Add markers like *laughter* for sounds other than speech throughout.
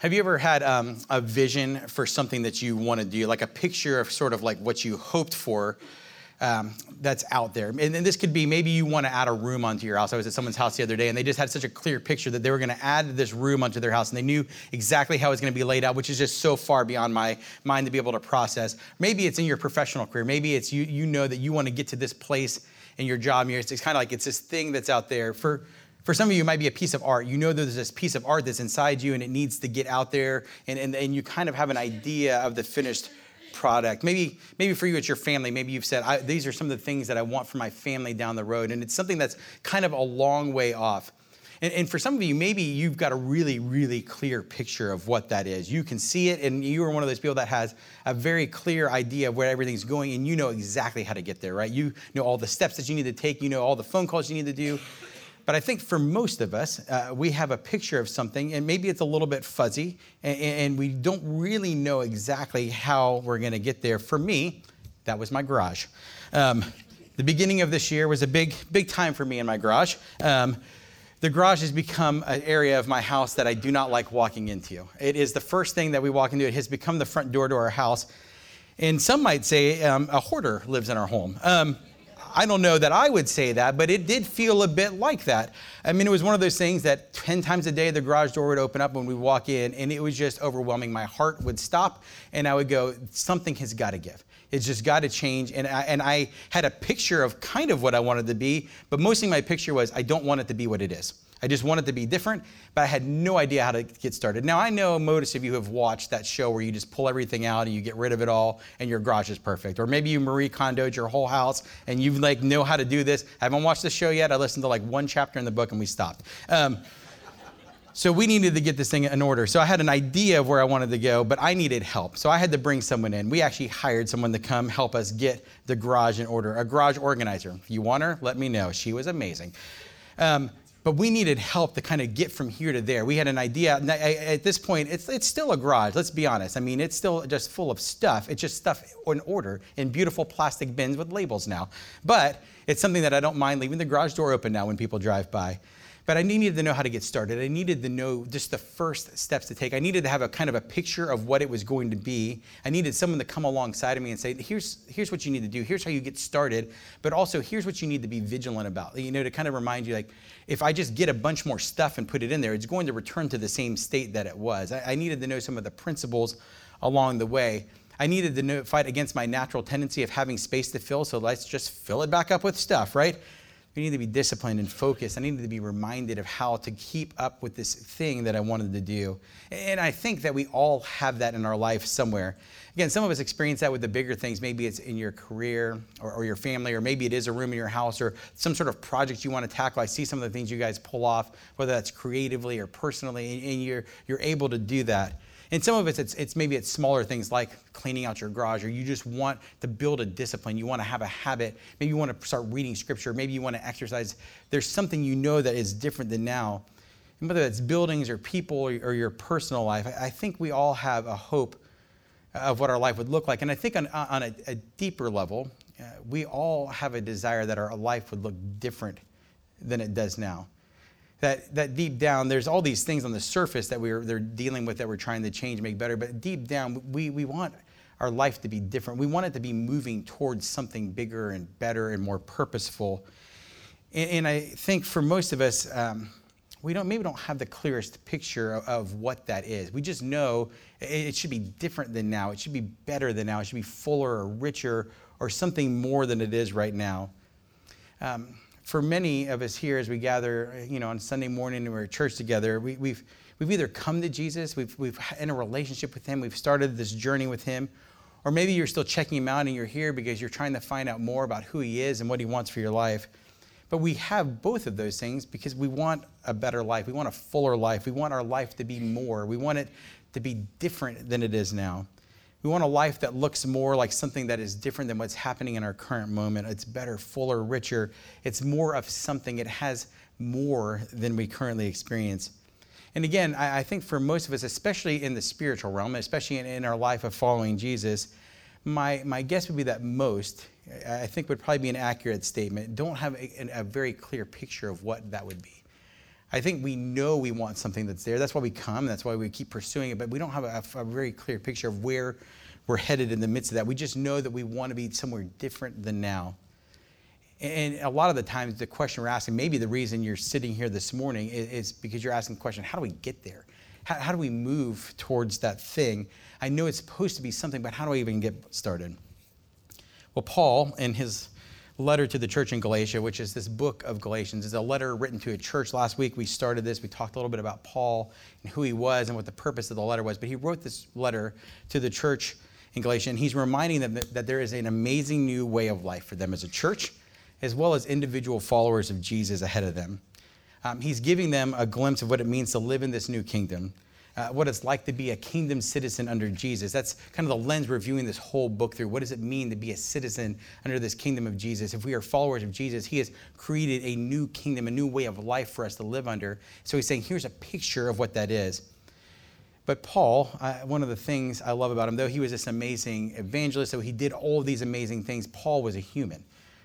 Have you ever had um, a vision for something that you want to do, like a picture of sort of like what you hoped for um, that's out there? And, and, this could be maybe you want to add a room onto your house. I was at someone's house the other day and they just had such a clear picture that they were going to add this room onto their house and they knew exactly how it was going to be laid out, which is just so far beyond my mind to be able to process. Maybe it's in your professional career. Maybe it's you, you know that you want to get to this place in your job. It's, it's kind of like it's this thing that's out there. For for some of you, it might be a piece of art. You know there's this piece of art that's inside you and it needs to get out there, and, and, and you kind of have an idea of the finished product. Maybe, maybe for you, it's your family. Maybe you've said, these are some of the things that I want for my family down the road. And it's something that's kind of a long way off. And, and, for some of you, maybe you've got a really, really clear picture of what that is. You can see it, and you are one of those people that has a very clear idea of where everything's going, and you know exactly how to get there, right? You know all the steps that you need to take, you know all the phone calls you need to do. But I think for most of us, uh, we have a picture of something, and maybe it's a little bit fuzzy, and, and we don't really know exactly how we're going to get there. For me, that was my garage. Um, the beginning of this year was a big, big time for me in my garage. Um, the garage has become an area of my house that I do not like walking into. It is the first thing that we walk into. It has become the front door to our house. And some might say um, a hoarder lives in our home. Um, I don't know that I would say that, but it did feel a bit like that. I mean, it was one of those things that 10 times a day the garage door would open up when we walk in, and it was just overwhelming. My heart would stop, and I would go, something has got to give. It's just got to change. And I, and I had a picture of kind of what I wanted to be, but mostly my picture was I don't want it to be what it is. I just wanted to be different, but I had no idea how to get started. Now, I know most of you have watched that show where you just pull everything out and you get rid of it all and your garage is perfect. Or maybe you Marie Kondoed your whole house and you like know how to do this. I haven't watched the show yet. I listened to like one chapter in the book and we stopped. Um, so we needed to get this thing in order. So I had an idea of where I wanted to go, but I needed help. So I had to bring someone in. We actually hired someone to come help us get the garage in order, a garage organizer. If you want her, let me know. She was amazing. Um, but we needed help to kind of get from here to there. We had an idea. At this point, it's, it's still a garage, let's be honest. I mean, it's still just full of stuff. It's just stuff in order in beautiful plastic bins with labels now. But it's something that I don't mind leaving the garage door open now when people drive by. But I needed to know how to get started. I needed to know just the first steps to take. I needed to have a kind of a picture of what it was going to be. I needed someone to come alongside of me and say, here's, here's what you need to do. Here's how you get started. But also, here's what you need to be vigilant about. You know, to kind of remind you, like, if I just get a bunch more stuff and put it in there, it's going to return to the same state that it was. I, I needed to know some of the principles along the way. I needed to know, fight against my natural tendency of having space to fill, so let's just fill it back up with stuff, right? We need to be disciplined and focused. I needed to be reminded of how to keep up with this thing that I wanted to do. And I think that we all have that in our life somewhere. Again, some of us experience that with the bigger things. Maybe it's in your career or, or, your family, or maybe it is a room in your house or some sort of project you want to tackle. I see some of the things you guys pull off, whether that's creatively or personally, and you're, you're able to do that. And some of it, it's, it's maybe it's smaller things like cleaning out your garage, or you just want to build a discipline. You want to have a habit. Maybe you want to start reading scripture. Maybe you want to exercise. There's something you know that is different than now. And whether it's buildings or people or, or your personal life, I, I, think we all have a hope of what our life would look like. And I think on, on a, a deeper level, uh, we all have a desire that our life would look different than it does now that, that deep down, there's all these things on the surface that we're they're dealing with that we're trying to change, make better. But deep down, we, we want our life to be different. We want it to be moving towards something bigger and better and more purposeful. And, and I think for most of us, um, we don't maybe don't have the clearest picture of, of, what that is. We just know it, it should be different than now. It should be better than now. It should be fuller or richer or something more than it is right now. Um, for many of us here, as we gather, you know, on Sunday morning and we're at church together, we, we've, we've either come to Jesus, we've, we've in a relationship with Him, we've started this journey with Him, or maybe you're still checking Him out and you're here because you're trying to find out more about who He is and what He wants for your life. But we have both of those things because we want a better life. We want a fuller life. We want our life to be more. We want it to be different than it is now. We want a life that looks more like something that is different than what's happening in our current moment. It's better, fuller, richer. It's more of something. It has more than we currently experience. And again, I, think for most of us, especially in the spiritual realm, especially in, in our life of following Jesus, my, my guess would be that most, I think would probably be an accurate statement, don't have a, a very clear picture of what that would be. I think we know we want something that's there. That's why we come. That's why we keep pursuing it. But we don't have a, a, very clear picture of where we're headed in the midst of that. We just know that we want to be somewhere different than now. And a lot of the times, the question we're asking, maybe the reason you're sitting here this morning is, is because you're asking the question how do we get there? How, how do we move towards that thing? I know it's supposed to be something, but how do I even get started? Well, Paul, in his letter to the church in Galatia, which is this book of Galatians. is a letter written to a church. Last week we started this. We talked a little bit about Paul and who he was and what the purpose of the letter was. But he wrote this letter to the church in Galatia, and he's reminding them that, that there is an amazing new way of life for them as a church, as well as individual followers of Jesus ahead of them. Um, he's giving them a glimpse of what it means to live in this new kingdom uh, what it's like to be a kingdom citizen under Jesus. That's kind of the lens we're viewing this whole book through. What does it mean to be a citizen under this kingdom of Jesus? If we are followers of Jesus, He has created a new kingdom, a new way of life for us to live under. So He's saying, here's a picture of what that is. But Paul, uh, one of the things I love about him, though he was this amazing evangelist, so he did all of these amazing things, Paul was a human.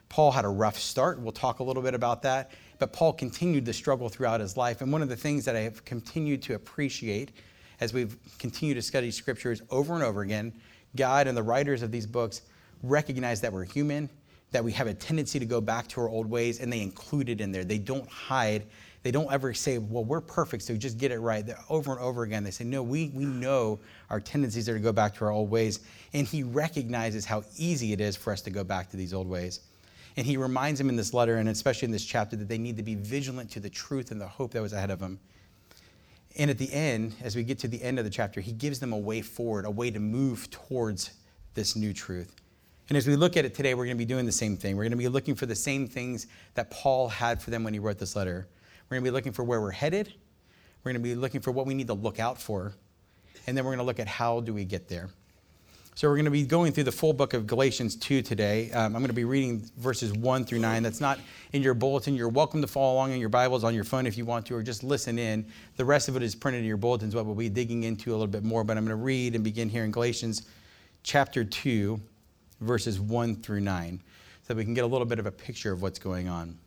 Paul had a rough start. We'll talk a little bit about that. But Paul continued the struggle throughout his life. And one of the things that I have continued to appreciate as we've continued to study scriptures over and over again, God and the writers of these books recognize that we're human, that we have a tendency to go back to our old ways, and they include it in there. They don't hide. They don't ever say, well, we're perfect, so just get it right. They're over and over again, they say, no, we, we know our tendencies are to go back to our old ways. And he recognizes how easy it is for us to go back to these old ways. And he reminds them in this letter, and especially in this chapter, that they need to be vigilant to the truth and the hope that was ahead of them. And at the end, as we get to the end of the chapter, he gives them a way forward, a way to move towards this new truth. And as we look at it today, we're going to be doing the same thing. We're going to be looking for the same things that Paul had for them when he wrote this letter. We're going to be looking for where we're headed. We're going to be looking for what we need to look out for. And then we're going to look at how do we get there. So we're going to be going through the full book of Galatians 2 today. Um, I'm going to be reading verses 1 through 9. That's not in your bulletin. You're welcome to follow along in your Bibles on your phone if you want to, or just listen in. The rest of it is printed in your bulletins, what we'll be digging into a little bit more. But I'm going to read and begin here in Galatians chapter 2, verses 1 through 9, so that we can get a little bit of a picture of what's going on.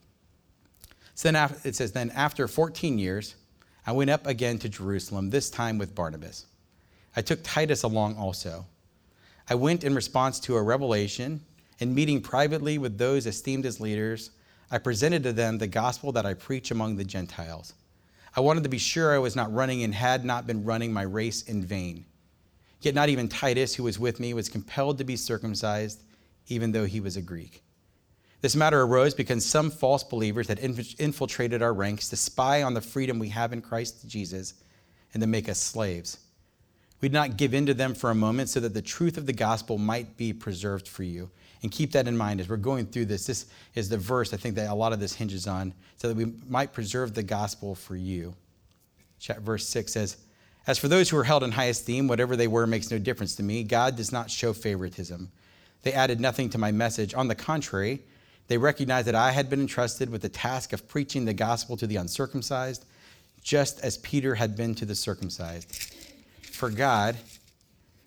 So then it says, Then after 14 years, I went up again to Jerusalem, this time with Barnabas. I took Titus along also. I went in response to a revelation, and meeting privately with those esteemed as leaders, I presented to them the gospel that I preach among the Gentiles. I wanted to be sure I was not running and had not been running my race in vain. Yet not even Titus, who was with me, was compelled to be circumcised, even though he was a Greek. This matter arose because some false believers had infiltrated our ranks to spy on the freedom we have in Christ Jesus and to make us slaves. We did not give in to them for a moment so that the truth of the gospel might be preserved for you. And keep that in mind as we're going through this. This is the verse I think that a lot of this hinges on, so that we might preserve the gospel for you. Verse 6 says, As for those who are held in high esteem, whatever they were makes no difference to me. God does not show favoritism. They added nothing to my message. On the contrary, they recognized that I had been entrusted with the task of preaching the gospel to the uncircumcised, just as Peter had been to the circumcised. For God,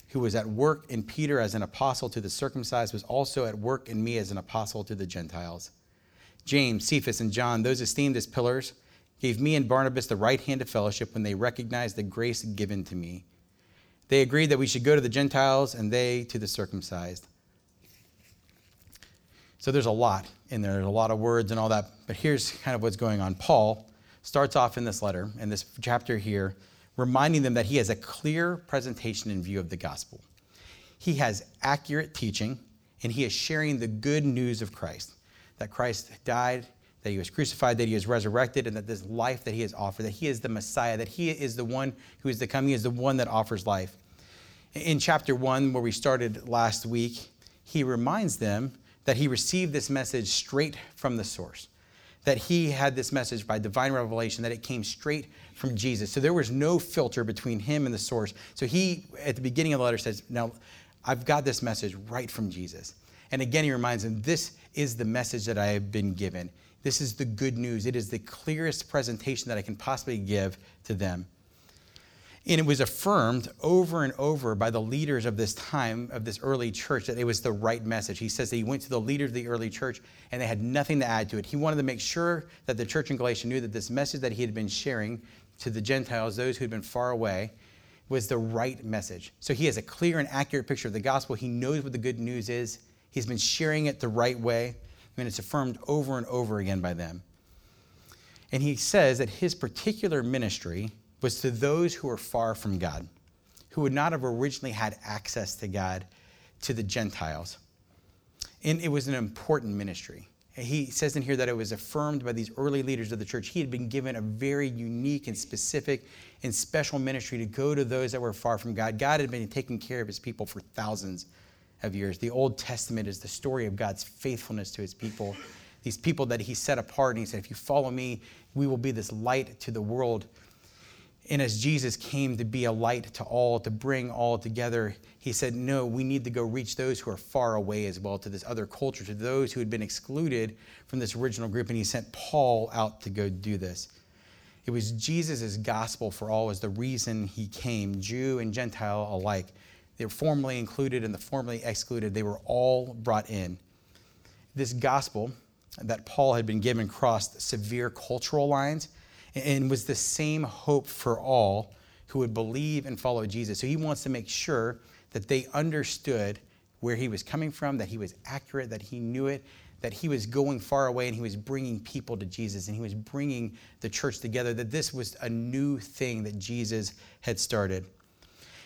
who was at work in Peter as an apostle to the circumcised, was also at work in me as an apostle to the Gentiles. James, Cephas, and John, those esteemed as pillars, gave me and Barnabas the right hand of fellowship when they recognized the grace given to me. They agreed that we should go to the Gentiles and they to the circumcised. So there's a lot in there. There's a lot of words and all that. But here's kind of what's going on. Paul starts off in this letter, in this chapter here, reminding them that he has a clear presentation in view of the gospel. He has accurate teaching, and he is sharing the good news of Christ that Christ died, that he was crucified, that he is resurrected, and that this life that he has offered, that he is the Messiah, that he is the one who is to come, he is the one that offers life. In chapter one, where we started last week, he reminds them that he received this message straight from the source that he had this message by divine revelation, that it came straight from Jesus. So there was no filter between him and the source. So he, at the beginning of the letter, says, Now, I've got this message right from Jesus. And again, he reminds them, This is the message that I have been given. This is the good news. It is the clearest presentation that I can possibly give to them. And it was affirmed over and over by the leaders of this time, of this early church, that it was the right message. He says that he went to the leaders of the early church and they had nothing to add to it. He wanted to make sure that the church in Galatia knew that this message that he had been sharing to the Gentiles, those who had been far away, was the right message. So he has a clear and accurate picture of the gospel. He knows what the good news is. He's been sharing it the right way, and it's affirmed over and over again by them. And he says that his particular ministry was to those who were far from God, who would not have originally had access to God, to the Gentiles. And it was an important ministry. He says in here that it was affirmed by these early leaders of the church. He had been given a very unique and specific and special ministry to go to those that were far from God. God had been taking care of his people for thousands of years. The Old Testament is the story of God's faithfulness to his people, these people that he set apart. And he said, If you follow me, we will be this light to the world. And as Jesus came to be a light to all, to bring all together, he said, No, we need to go reach those who are far away as well, to this other culture, to those who had been excluded from this original group. And he sent Paul out to go do this. It was Jesus' gospel for all was the reason he came, Jew and Gentile alike. They were formally included and the formally excluded. They were all brought in. This gospel that Paul had been given crossed severe cultural lines and was the same hope for all who would believe and follow Jesus. So he wants to make sure that they understood where he was coming from, that he was accurate, that he knew it, that he was going far away and he was bringing people to Jesus and he was bringing the church together, that this was a new thing that Jesus had started.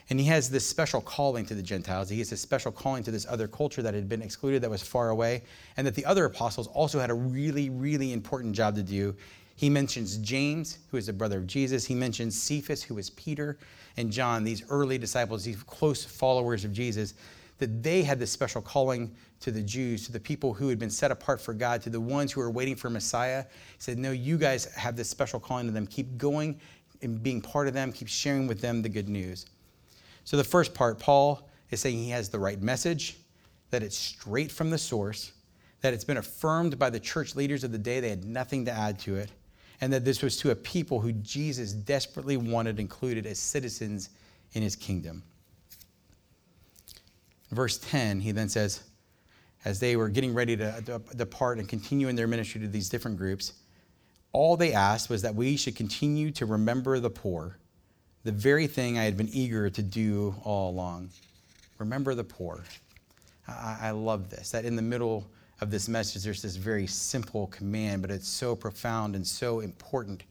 And he has this special calling to the Gentiles. He has a special calling to this other culture that had been excluded, that was far away, and that the other apostles also had a really, really important job to do he mentions James, who is the brother of Jesus. He mentions Cephas, who is Peter, and John, these early disciples, these close followers of Jesus, that they had this special calling to the Jews, to the people who had been set apart for God, to the ones who were waiting for Messiah. He said, No, you guys have this special calling to them. Keep going and being part of them, keep sharing with them the good news. So, the first part, Paul is saying he has the right message, that it's straight from the source, that it's been affirmed by the church leaders of the day, they had nothing to add to it and that this was to a people who Jesus desperately wanted included as citizens in his kingdom. Verse 10, he then says, as they were getting ready to depart and continue in their ministry to these different groups, all they asked was that we should continue to remember the poor, the very thing I had been eager to do all along. Remember the poor. I, I love this, that in the middle of this message, there's this very simple command, but it's so profound and so important.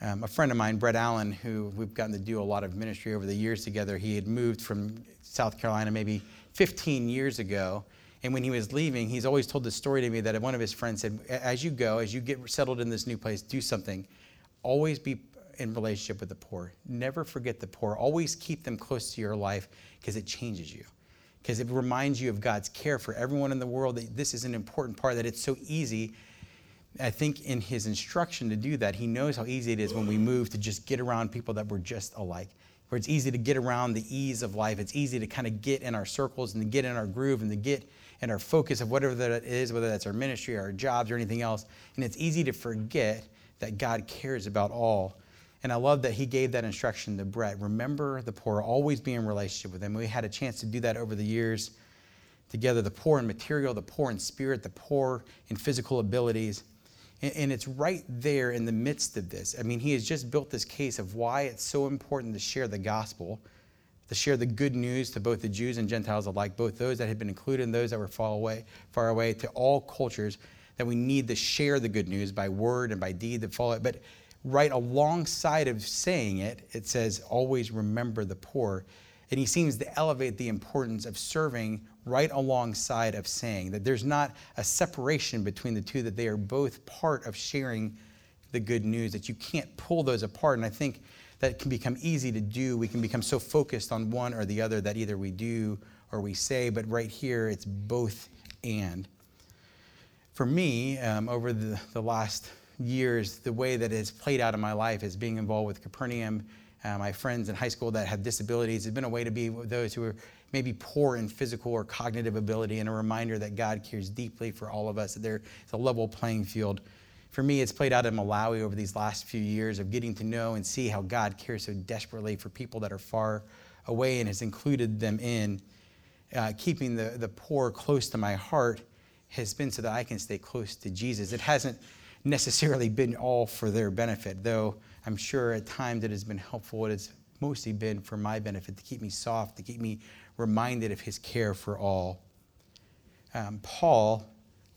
Um, a friend of mine, Brett Allen, who we've gotten to do a lot of ministry over the years together, he had moved from South Carolina maybe 15 years ago. And when he was leaving, he's always told this story to me that one of his friends said, As you go, as you get settled in this new place, do something. Always be in relationship with the poor. Never forget the poor. Always keep them close to your life because it changes you because it reminds you of God's care for everyone in the world. That this is an important part, that it's so easy. I think in his instruction to do that, he knows how easy it is when we move to just get around people that were just alike. Where it's easy to get around the ease of life. It's easy to kind of get in our circles and to get in our groove and to get in our focus of whatever that is, whether that's our ministry, our jobs, or anything else. And it's easy to forget that God cares about all and I love that he gave that instruction to Brett. Remember the poor, always be in relationship with them. We had a chance to do that over the years together the poor in material, the poor in spirit, the poor in physical abilities. And, it's right there in the midst of this. I mean, he has just built this case of why it's so important to share the gospel, to share the good news to both the Jews and Gentiles alike, both those that had been included and those that were far away, far away, to all cultures, that we need to share the good news by word and by deed that follow it. But right alongside of saying it, it says, always remember the poor. And he seems to elevate the importance of serving right alongside of saying that there's not a separation between the two, that they are both part of sharing the good news, that you can't pull those apart. And I think that can become easy to do. We can become so focused on one or the other that either we do or we say, but right here it's both and. For me, um, over the, the last years, the way that it's played out in my life is being involved with Capernaum, uh, my friends in high school that have disabilities. It's been a way to be with those who are maybe poor in physical or cognitive ability and a reminder that God cares deeply for all of us, that there's a level playing field. For me, it's played out in Malawi over these last few years of getting to know and see how God cares so desperately for people that are far away and has included them in. Uh, keeping the, the poor close to my heart has been so that I can stay close to Jesus. It hasn't necessarily been all for their benefit, though I'm sure at times it has been helpful. It has mostly been for my benefit, to keep me soft, to keep me reminded of his care for all. Um, Paul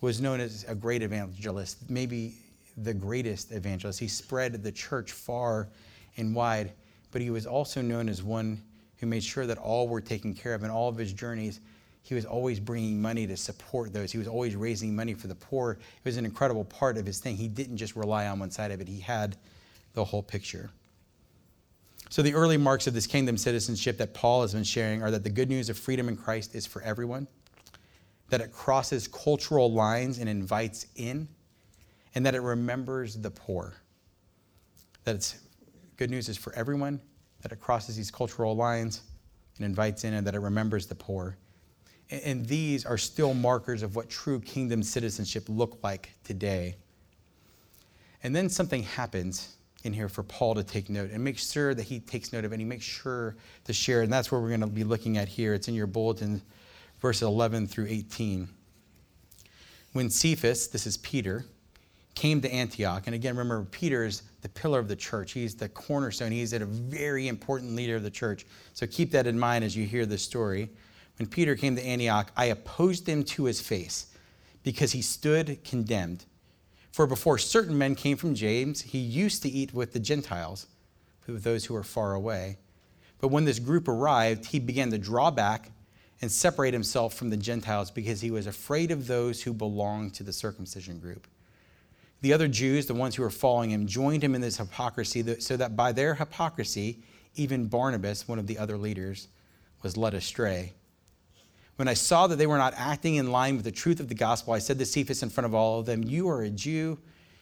was known as a great evangelist, maybe the greatest evangelist. He spread the church far and wide, but he was also known as one who made sure that all were taken care of. In all of his journeys, he was always bringing money to support those. He was always raising money for the poor. It was an incredible part of his thing. He didn't just rely on one side of it, he had the whole picture. So, the early marks of this kingdom citizenship that Paul has been sharing are that the good news of freedom in Christ is for everyone, that it crosses cultural lines and invites in, and that it remembers the poor. That it's good news is for everyone, that it crosses these cultural lines and invites in, and that it remembers the poor. And these are still markers of what true kingdom citizenship look like today. And then something happens in here for Paul to take note and make sure that he takes note of it and he makes sure to share. And that's what we're going to be looking at here. It's in your bulletin, verses 11 through 18. When Cephas, this is Peter, came to Antioch, and again, remember, Peter is the pillar of the church. He's the cornerstone. He's a very important leader of the church. So keep that in mind as you hear this story. When Peter came to Antioch, I opposed him to his face because he stood condemned. For before certain men came from James, he used to eat with the Gentiles, with those who were far away. But when this group arrived, he began to draw back and separate himself from the Gentiles because he was afraid of those who belonged to the circumcision group. The other Jews, the ones who were following him, joined him in this hypocrisy, so that by their hypocrisy, even Barnabas, one of the other leaders, was led astray. When I saw that they were not acting in line with the truth of the gospel, I said to Cephas in front of all of them, You are a Jew,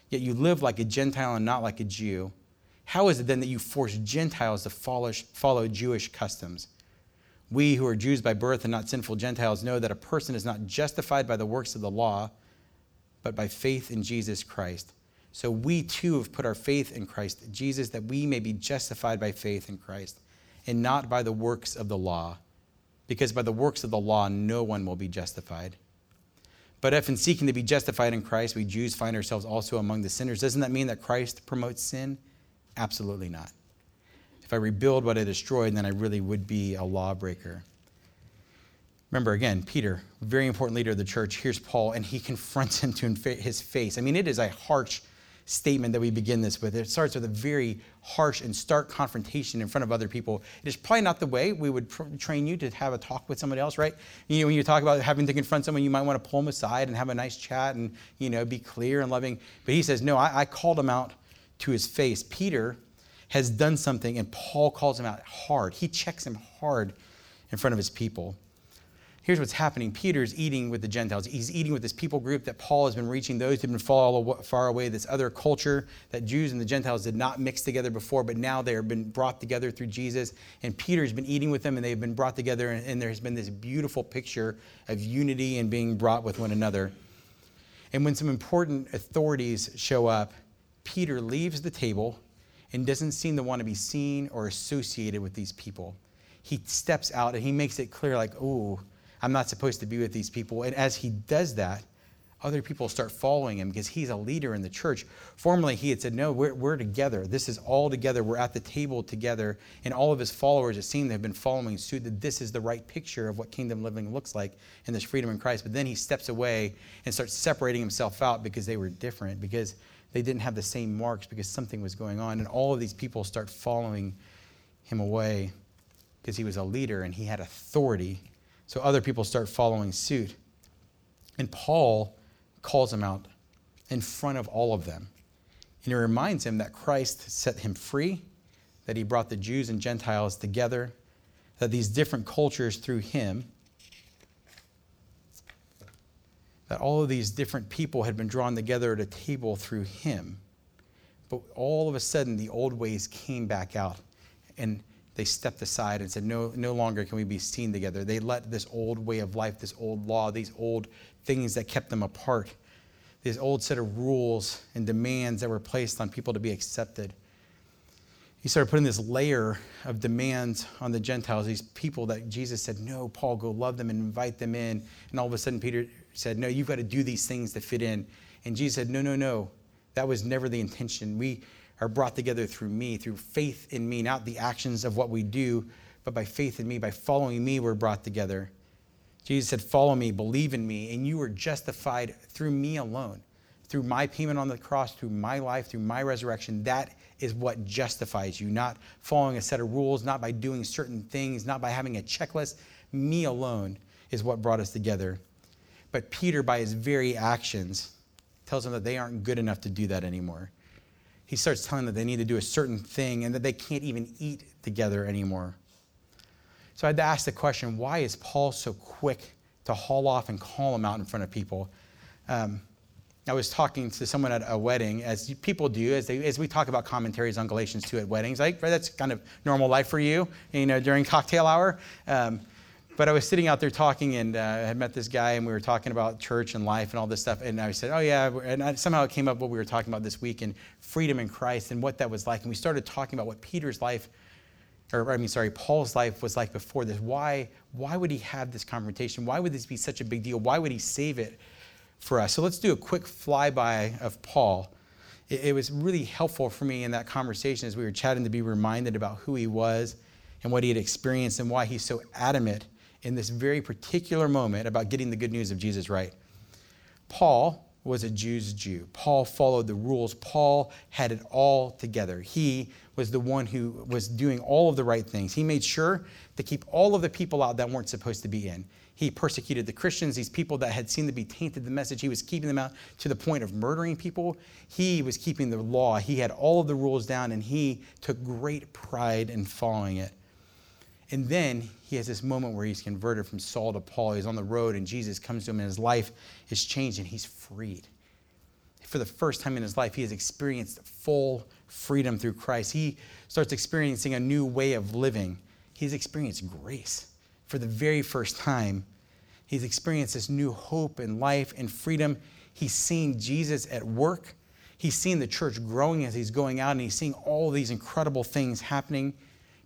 yet you live like a Gentile and not like a Jew. How is it then that you force Gentiles to follow Jewish customs? We who are Jews by birth and not sinful Gentiles know that a person is not justified by the works of the law, but by faith in Jesus Christ. So we too have put our faith in Christ Jesus that we may be justified by faith in Christ and not by the works of the law because by the works of the law no one will be justified. But if in seeking to be justified in Christ, we Jews find ourselves also among the sinners, doesn't that mean that Christ promotes sin? Absolutely not. If I rebuild what I destroyed, then I really would be a lawbreaker. Remember, again, Peter, very important leader of the church. Here's Paul, and he *laughs* confronts him to his face. I mean, it is a harsh statement that we begin this with. It starts with a very harsh and stark confrontation in front of other people. It is probably not the way we would pr- train you to have a talk with somebody else, right? You know, when you talk about having to confront someone, you might want to pull them aside and have a nice chat and, you know, be clear and loving. But he says, no, I, I called him out to his face. Peter has done something, and Paul calls him out hard. He checks him hard in front of his people here's what's happening Peter's eating with the Gentiles. He's eating with this people group that Paul has been reaching, those who've been far, away, this other culture that Jews and the Gentiles did not mix together before, but now they have been brought together through Jesus. And Peter's been eating with them, and they've been brought together, and, and there has been this beautiful picture of unity and being brought with one another. And when some important authorities show up, Peter leaves the table and doesn't seem to want to be seen or associated with these people. He steps out and he makes it clear, like, oh, I'm not supposed to be with these people. And as he does that, other people start following him because he's a leader in the church. Formerly, he had said, No, we're, we're together. This is all together. We're at the table together. And all of his followers, it seemed, have been following suit that this is the right picture of what kingdom living looks like and this freedom in Christ. But then he steps away and starts separating himself out because they were different, because they didn't have the same marks, because something was going on. And all of these people start following him away because he was a leader and he had authority so other people start following suit. And Paul calls him out in front of all of them. And he reminds him that Christ set him free, that he brought the Jews and Gentiles together, that these different cultures through him, that all of these different people had been drawn together at a table through him. But all of a sudden, the old ways came back out. And they stepped aside and said, no, no longer can we be seen together. They let this old way of life, this old law, these old things that kept them apart, this old set of rules and demands that were placed on people to be accepted. He started putting this layer of demands on the Gentiles, these people that Jesus said, No, Paul, go love them and invite them in. And all of a sudden, Peter said, No, you've got to do these things to fit in. And Jesus said, No, no, no. That was never the intention. We are brought together through me, through faith in me, not the actions of what we do, but by faith in me. By following me, we're brought together. Jesus said, Follow me, believe in me, and you are justified through me alone, through my payment on the cross, through my life, through my resurrection. That is what justifies you, not following a set of rules, not by doing certain things, not by having a checklist. Me alone is what brought us together. But Peter, by his very actions, tells them that they aren't good enough to do that anymore. He starts telling them that they need to do a certain thing and that they can't even eat together anymore. So I had to ask the question why is Paul so quick to haul off and call them out in front of people? Um, I was talking to someone at a wedding, as people do, as, they, as we talk about commentaries on Galatians 2 at weddings. Like, right, that's kind of normal life for you, you know, during cocktail hour. Um, but I was sitting out there talking, and uh, I had met this guy, and we were talking about church and life and all this stuff. And I said, "Oh yeah," and I, somehow it came up what we were talking about this week and freedom in Christ and what that was like. And we started talking about what Peter's life or I mean, sorry, Paul's life was like before this. Why, why would he have this confrontation? Why would this be such a big deal? Why would he save it for us? So let's do a quick flyby of Paul. It, it was really helpful for me in that conversation as we were chatting to be reminded about who he was and what he had experienced and why he's so adamant in this very particular moment about getting the good news of Jesus right. Paul was a Jew's Jew. Paul followed the rules. Paul had it all together. He was the one who was doing all of the right things. He made sure to keep all of the people out that weren't supposed to be in. He persecuted the Christians, these people that had seemed to be tainted the message. He was keeping them out to the point of murdering people. He was keeping the law. He had all of the rules down, and he took great pride in following it. And then he has this moment where he's converted from Saul to Paul. He's on the road, and Jesus comes to him, and his life is changed, and he's freed. For the first time in his life, he has experienced full freedom through Christ. He starts experiencing a new way of living. He's experienced grace for the very first time. He's experienced this new hope and life and freedom. He's seen Jesus at work. He's seen the church growing as he's going out, and he's seeing all these incredible things happening.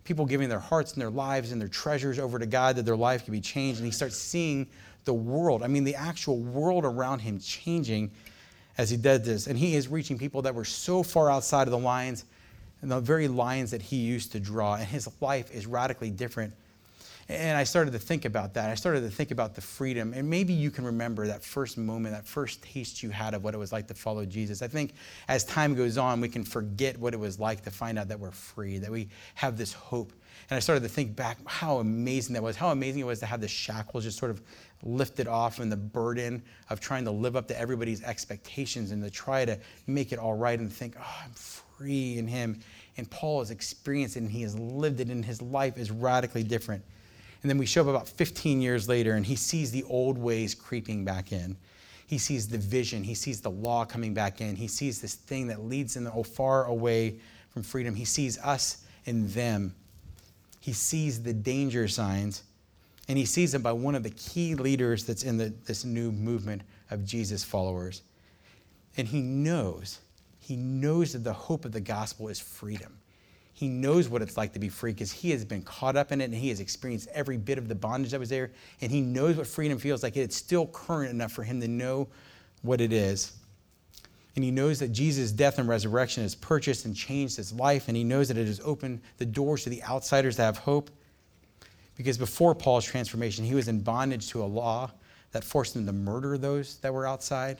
People giving their hearts and their lives and their treasures over to God that their life can be changed. And he starts seeing the world, I mean, the actual world around him changing as he did this. And he is reaching people that were so far outside of the lines and the very lines that he used to draw. And his life is radically different. And I started to think about that. I started to think about the freedom. And maybe you can remember that first moment, that first taste you had of what it was like to follow Jesus. I think as time goes on, we can forget what it was like to find out that we're free, that we have this hope. And I started to think back how amazing that was, how amazing it was to have the shackles just sort of lifted off and the burden of trying to live up to everybody's expectations and to try to make it all right and think, oh, I'm free in Him. And Paul has experienced it and he has lived it, and his life is radically different. And then we show up about 15 years later, and he sees the old ways creeping back in. He sees the vision, he sees the law coming back in, he sees this thing that leads them far away from freedom. He sees us and them. He sees the danger signs and he sees them by one of the key leaders that's in the, this new movement of Jesus followers. And he knows, he knows that the hope of the gospel is freedom. He knows what it's like to be free because he has been caught up in it and he has experienced every bit of the bondage that was there. And he knows what freedom feels like. It's still current enough for him to know what it is. And he knows that Jesus' death and resurrection has purchased and changed his life. And he knows that it has opened the doors to the outsiders to have hope. Because before Paul's transformation, he was in bondage to a law that forced him to murder those that were outside.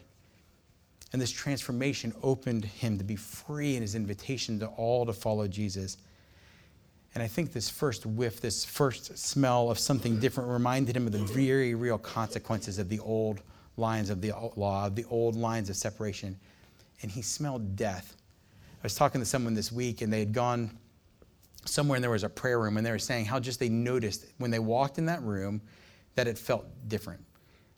And this transformation opened him to be free in his invitation to all to follow Jesus. And I think this first whiff, this first smell of something different reminded him of the very real consequences of the old lines of the law, of the old lines of separation. And he smelled death. I was talking to someone this week, and they had gone somewhere and there was a prayer room and they were saying how just they noticed when they walked in that room that it felt different.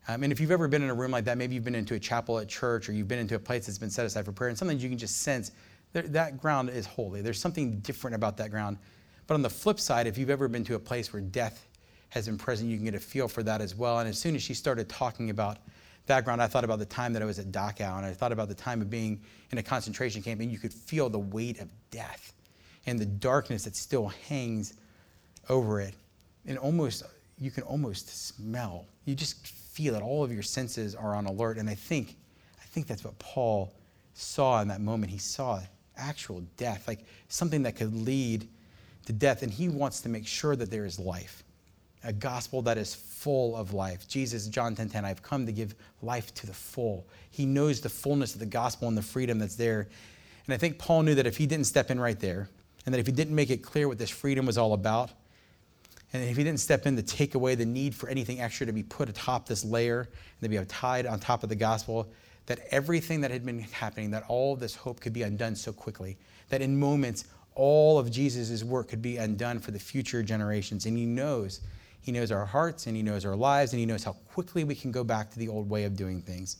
Um, and if you've ever been in a room like that, maybe you've been into a chapel at church or you've been into a place that's been set aside for prayer, and sometimes you can just sense that, that ground is holy. There's something different about that ground. But on the flip side, if you've ever been to a place where death has been present, you can get a feel for that as well. And as soon as she started talking about that ground, I thought about the time that I was at Dachau, and I thought about the time of being in a concentration camp, and you could feel the weight of death and the darkness that still hangs over it. And almost, you can almost smell. You just feel it. All of your senses are on alert. And I think, I think that's what Paul saw in that moment. He saw actual death, like something that could lead to death. And he wants to make sure that there is life, a gospel that is full of life. Jesus, John 10 10, I've come to give life to the full. He knows the fullness of the gospel and the freedom that's there. And I think Paul knew that if he didn't step in right there, and that if he didn't make it clear what this freedom was all about, and if he didn't step in to take away the need for anything extra to be put atop this layer and to be tied on top of the gospel, that everything that had been happening, that all this hope could be undone so quickly, that in moments all of Jesus' work could be undone for the future generations. And he knows, he knows our hearts and he knows our lives and he knows how quickly we can go back to the old way of doing things.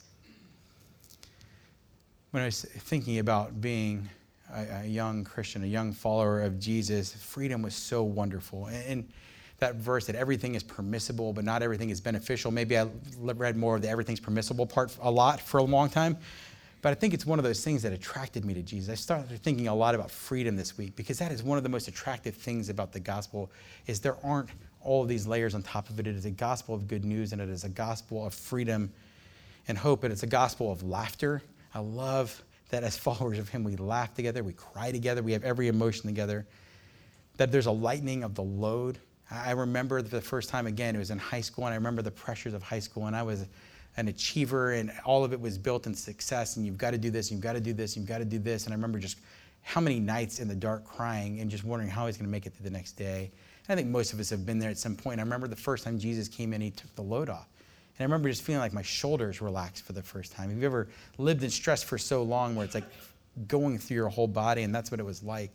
When I was thinking about being a, a young Christian, a young follower of Jesus, freedom was so wonderful. And, and that verse that everything is permissible, but not everything is beneficial. Maybe I read more of the everything's permissible part a lot for a long time. But I think it's one of those things that attracted me to Jesus. I started thinking a lot about freedom this week because that is one of the most attractive things about the gospel is there aren't all of these layers on top of it. It is a gospel of good news and it is a gospel of freedom and hope and it's a gospel of laughter. I love that as *laughs* followers of him we laugh together, we cry together, we have every emotion together. That there's a lightening of the load I remember the first time again, it was in high school, and I remember the pressures of high school, and I was an achiever, and all of it was built in success, and you've got to do this, you've got to do this, you've got to do this. And I remember just how many nights in the dark crying and just wondering how was going to make it through the next day. And I think most of us have been there at some point. I remember the first time Jesus came in, he took the load off. And I remember just feeling like my shoulders relaxed for the first time. Have you ever lived in stress for so long where it's like going through your whole body, and that's what it was like?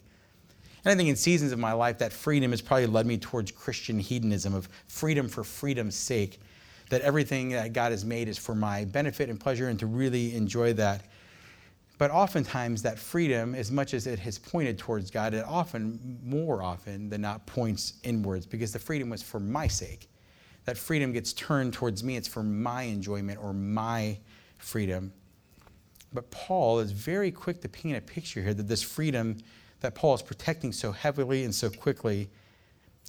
And I think in seasons of my life, that freedom has probably led me towards Christian hedonism, of freedom for freedom's sake, that everything that God has made is for my benefit and pleasure and to really enjoy that. But oftentimes, that freedom, as much as it has pointed towards God, it often, more often than not, points inwards because the freedom was for my sake. That freedom gets turned towards me, it's for my enjoyment or my freedom. But Paul is very quick to paint a picture here that this freedom that Paul is protecting so heavily and so quickly,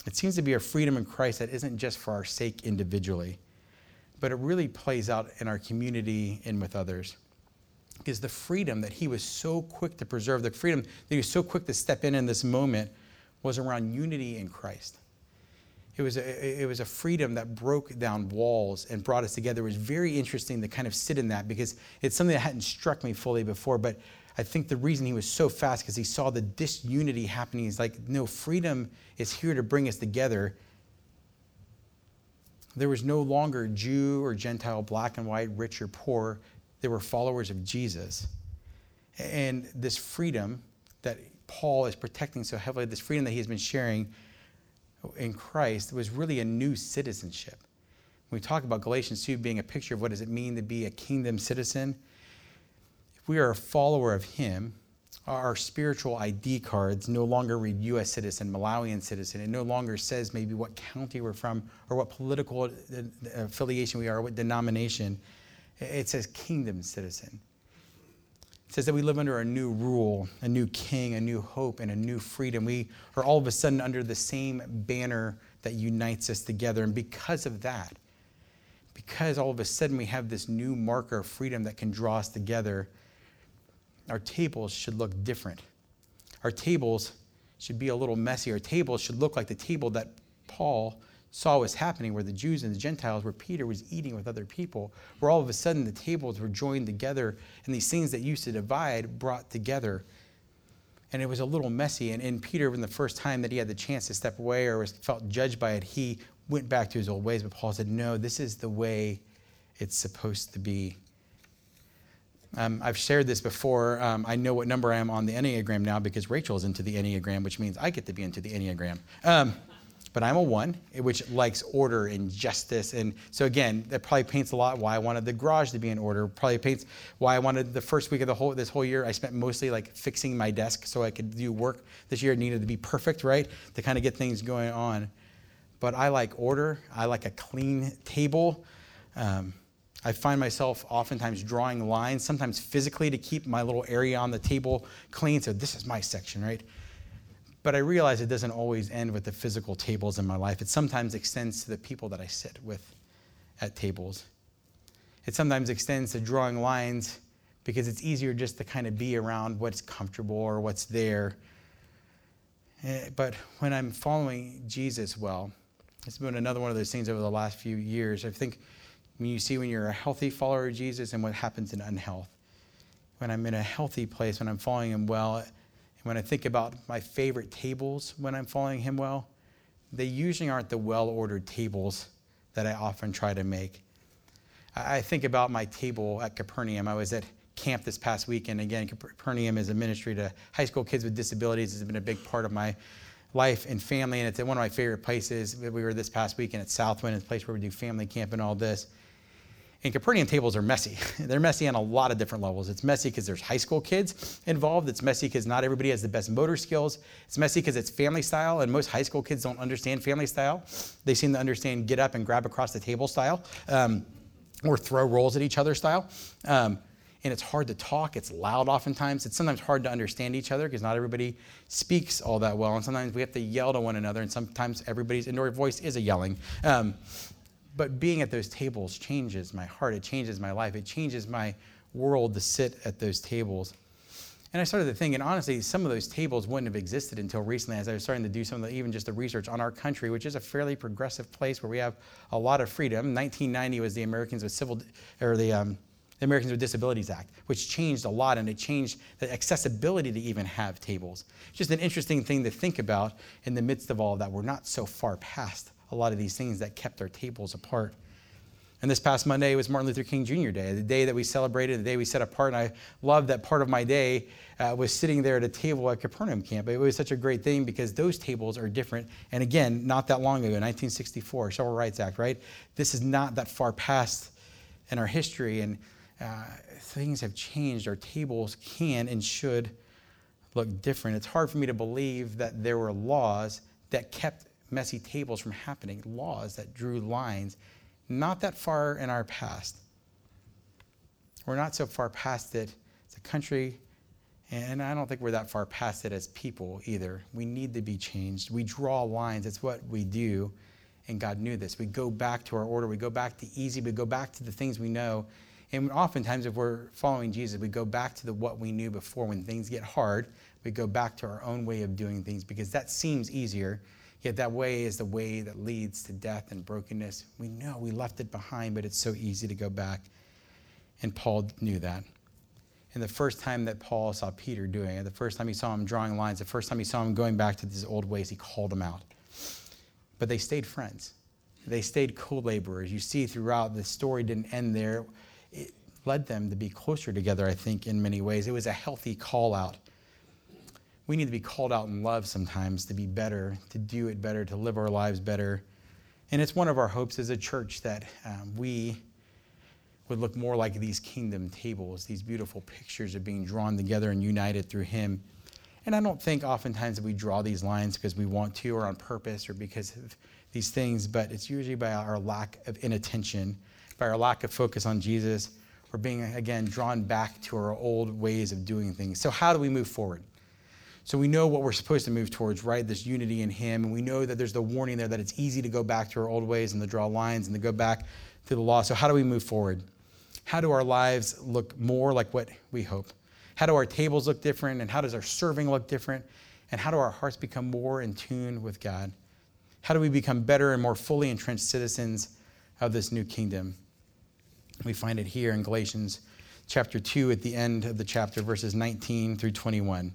it seems to be a freedom in Christ that isn't just for our sake individually, but it really plays out in our community and with others. Because the freedom that he was so quick to preserve, the freedom that he was so quick to step in in this moment, was around unity in Christ. It was, a, it was a freedom that broke down walls and brought us together. It was very interesting to kind of sit in that because it's something that hadn't struck me fully before. But I think the reason he was so fast because he saw the disunity happening. He's like, no, freedom is here to bring us together. There was no longer Jew or Gentile, black and white, rich or poor. They were followers of Jesus. And this freedom that Paul is protecting so heavily, this freedom that he has been sharing in Christ, was really a new citizenship. When we talk about Galatians 2 being a picture of what does it mean to be a kingdom citizen, if we are a follower of Him, our spiritual ID cards no longer read U.S. citizen, Malawian citizen. It no longer says maybe what county we're from or what political uh, affiliation we are, what denomination. It says kingdom citizen. It says that we live under a new rule, a new king, a new hope, and a new freedom. We are all of a sudden under the same banner that unites us together. And because of that, because all of a sudden we have this new marker of freedom that can draw us together, our tables should look different. Our tables should be a little messy. Our tables should look like the table that Paul saw was happening, where the Jews and the Gentiles, where Peter was eating with other people, where all of a sudden the tables were joined together and these things that used to divide brought together. And it was a little messy. And, and Peter, when the first time that he had the chance to step away or was, felt judged by it, he went back to his old ways. But Paul said, No, this is the way it's supposed to be. Um, I've shared this before. Um, I know what number I am on the Enneagram now because Rachel is into the Enneagram, which means I get to be into the Enneagram. Um, but I'm a one, which likes order and justice. And so, again, that probably paints a lot why I wanted the garage to be in order. Probably paints why I wanted the first week of the whole this whole year. I spent mostly like fixing my desk so I could do work this year. It needed to be perfect, right, to kind of get things going on. But I like order. I like a clean table. Um, I find myself oftentimes drawing lines, sometimes physically to keep my little area on the table clean. So this is my section, right? But I realize it doesn't always end with the physical tables in my life. It sometimes extends to the people that I sit with at tables. It sometimes extends to drawing lines because it's easier just to kind of be around what's comfortable or what's there. Eh, but when I'm following Jesus well, it's been another one of those things over the last few years. I think when you see when you're a healthy follower of Jesus and what happens in unhealth. When I'm in a healthy place, when I'm following him well, and when I think about my favorite tables when I'm following him well, they usually aren't the well ordered tables that I often try to make. I think about my table at Capernaum. I was at camp this past weekend. Again, Capernaum is a ministry to high school kids with disabilities. It's been a big part of my life and family, and it's one of my favorite places. We were this past weekend at Southwind, it's a place where we do family camp and all this. And Capernaum tables are messy. *laughs* They're messy on a lot of different levels. It's messy because there's high school kids involved. It's messy because not everybody has the best motor skills. It's messy because it's family style, and most high school kids don't understand family style. They seem to understand get up and grab across the table style, um, or throw rolls at each other style. Um, and it's hard to talk. It's loud oftentimes. It's sometimes hard to understand each other because not everybody speaks all that well. And sometimes we have to yell to one another, and sometimes everybody's indoor voice is a yelling. Um, but being at those tables changes my heart. It changes my life. It changes my world to sit at those tables. And I started to think, and honestly, some of those tables wouldn't have existed until recently as I was starting to do some of the, even just the research on our country, which is a fairly progressive place where we have a lot of freedom. 1990 was the Americans with Civil, or the, um, Americans with Disabilities Act, which changed a lot and it changed the accessibility to even have tables. Just an interesting thing to think about in the midst of all of that. We're not so far past a lot of these things that kept our tables apart. And this past Monday was Martin Luther King Jr. Day, the day that we celebrated, the day we set apart. And I loved that part of my day uh, was sitting there at a table at Capernaum camp. It was such a great thing because those tables are different. And again, not that long ago, 1964, Civil Rights Act, right? This is not that far past in our history. And uh, things have changed. Our tables can and should look different. It's hard for me to believe that there were laws that kept messy tables from happening, laws that drew lines not that far in our past. We're not so far past it as a country, and I don't think we're that far past it as people either. We need to be changed. We draw lines, it's what we do, and God knew this. We go back to our order, we go back to easy, we go back to the things we know. And oftentimes, if we're following Jesus, we go back to the what we knew before. When things get hard, we go back to our own way of doing things because that seems easier Yet that way is the way that leads to death and brokenness. We know we left it behind, but it's so easy to go back. And Paul knew that. And the first time that Paul saw Peter doing it, the first time he saw him drawing lines, the first time he saw him going back to these old ways, he called him out. But they stayed friends. They stayed co laborers. You see throughout the story didn't end there. It led them to be closer together, I think, in many ways. It was a healthy call out we need to be called out in love sometimes to be better, to do it better, to live our lives better. And it's one of our hopes as a church that um, we would look more like these kingdom tables, these beautiful pictures of being drawn together and united through Him. And I don't think oftentimes that we draw these lines because we want to or on purpose or because of these things, but it's usually by our lack of inattention, by our lack of focus on Jesus, or being, again, drawn back to our old ways of doing things. So, how do we move forward? So we know what we're supposed to move towards, right? This unity in Him. And we know that there's the warning there that it's easy to go back to our old ways and to draw lines and to go back to the law. So, how do we move forward? How do our lives look more like what we hope? How do our tables look different? And how does our serving look different? And how do our hearts become more in tune with God? How do we become better and more fully entrenched citizens of this new kingdom? We find it here in Galatians chapter 2 at the end of the chapter, verses 19 through 21.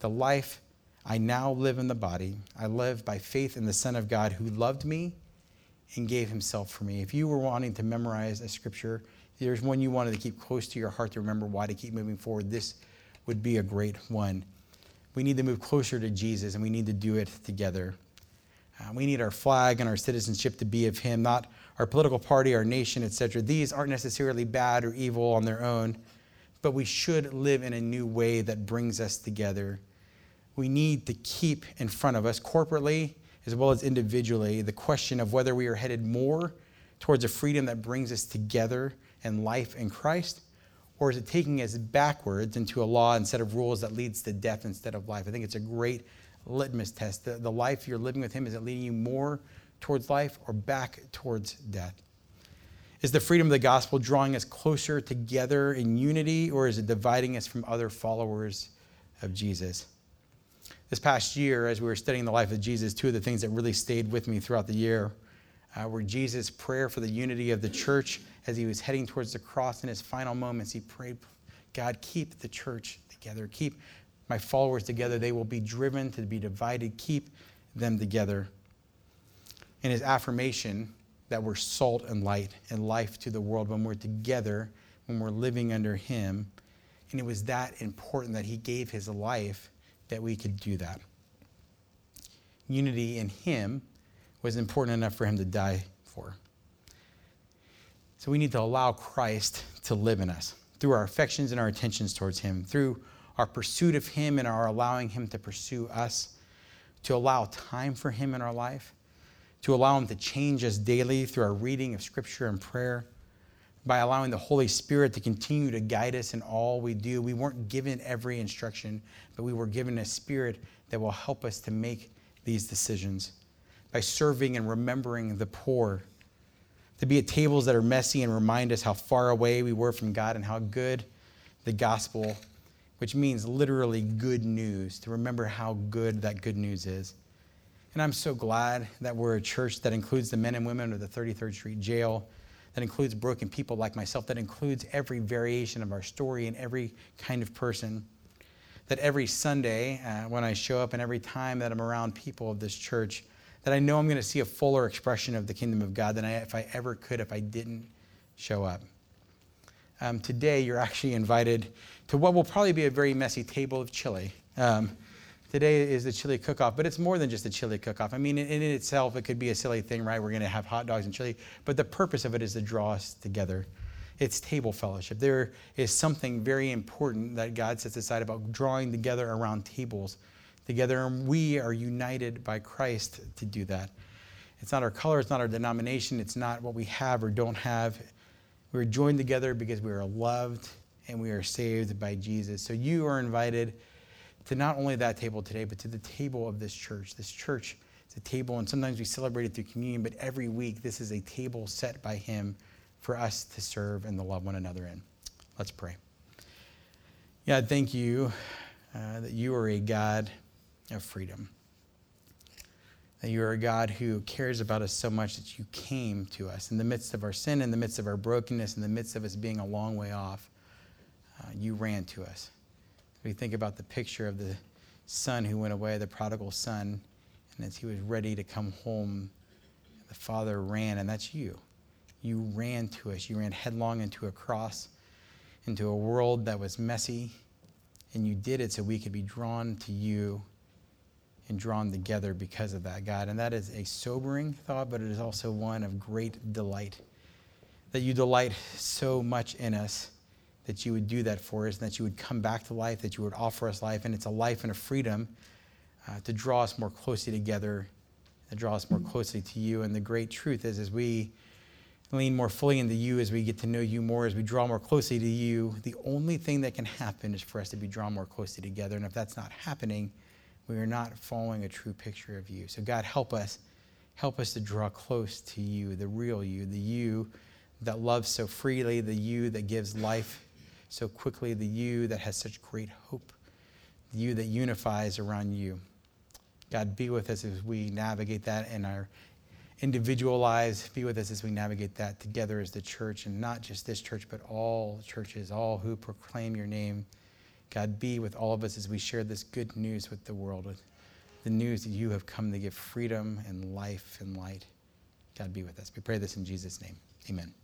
The life I now live in the body, I live by faith in the Son of God who loved me and gave himself for me. If you were wanting to memorize a scripture, there's one you wanted to keep close to your heart to remember why to keep moving forward, this would be a great one. We need to move closer to Jesus and we need to do it together. Uh, we need our flag and our citizenship to be of Him, not our political party, our nation, etc. These aren't necessarily bad or evil on their own, but we should live in a new way that brings us together. We need to keep in front of us, corporately as well as individually, the question of whether we are headed more towards a freedom that brings us together and life in Christ, or is it taking us backwards into a law set of rules that leads to death instead of life? I think it's a great litmus test. The, the life you're living with Him, is it leading you more towards life or back towards death? Is the freedom of the gospel drawing us closer together in unity, or is it dividing us from other followers of Jesus? This past year, as we were studying the life of Jesus, two of the things that really stayed with me throughout the year uh, were Jesus' prayer for the unity of the church as he was heading towards the cross in his final moments. He prayed, God, keep the church together. Keep my followers together. They will be driven to be divided. Keep them together. In his affirmation that we're salt and light and life to the world when we're together, when we're living under him. And it was that important that he gave his life that we could do that. Unity in him was important enough for him to die for. So we need to allow Christ to live in us through our affections and our attentions towards him, through our pursuit of him and our allowing him to pursue us, to allow time for him in our life, to allow him to change us daily through our reading of scripture and prayer, by allowing the Holy Spirit to continue to guide us in all we do. We weren't given every instruction, but we were given a spirit that will help us to make these decisions by serving and remembering the poor, to be at tables that are messy and remind us how far away we were from God and how good the gospel, which means literally good news, to remember how good that good news is. And I'm so glad that we're a church that includes the men and women of the 33rd Street Jail, that includes broken people like myself, that includes every variation of our story and every kind of person. That every Sunday, uh, when I show up and every time that I'm around people of this church, that I know I'm going to see a fuller expression of the kingdom of God than I, if I ever could if I didn't show up. Um, today, you're actually invited to what will probably be a very messy table of chili. Um, today is the chili cook-off, but it's more than just a chili cook-off. I mean, in, in itself, it could be a silly thing, right? We're going to have hot dogs and chili, but the purpose of it is to draw us together. It's table fellowship. There is something very important that God sets aside about drawing together around tables together, and we are united by Christ to do that. It's not our color, it's not our denomination, it's not what we have or don't have. We're joined together because we are loved and we are saved by Jesus. So you are invited to not only that table today, but to the table of this church. This church is a table, and sometimes we celebrate it through communion, but every week this is a table set by Him for us to serve and to love one another in. Let's pray. God, thank you uh, that you are a God of freedom. That you are a God who cares about us so much that you came to us in the midst of our sin, in the midst of our brokenness, in the midst of us being a long way off. Uh, you ran to us. We think about the picture of the son who went away, the prodigal son, and as he was ready to come home, the father ran, and that's you. You ran to us. You ran headlong into a cross, into a world that was messy, and you did it so we could be drawn to you and drawn together because of that, God. And that is a sobering thought, but it is also one of great delight. That you delight so much in us that you would do that for us, and that you would come back to life, that you would offer us life. And it's a life and a freedom uh, to draw us more closely together, to draw us more closely to you. And the great truth is, as we lean more fully into you, as we get to know you more, as we draw more closely to you, the only thing that can happen is for us to be drawn more closely together. And if that's not happening, we are not following a true picture of you. So, God, help us. Help us to draw close to you, the real you, the you that loves so freely, the you that gives life so quickly, the you that has such great hope, the you that unifies around you. God, be with us as we navigate that in our individual lives. Be with us as we navigate that together as the church, and not just this church, but all churches, all who proclaim your name. God, be with all of us as we share this good news with the world, with the news that you have come to give freedom and life and light. God be with us. We pray this in Jesus' name. Amen.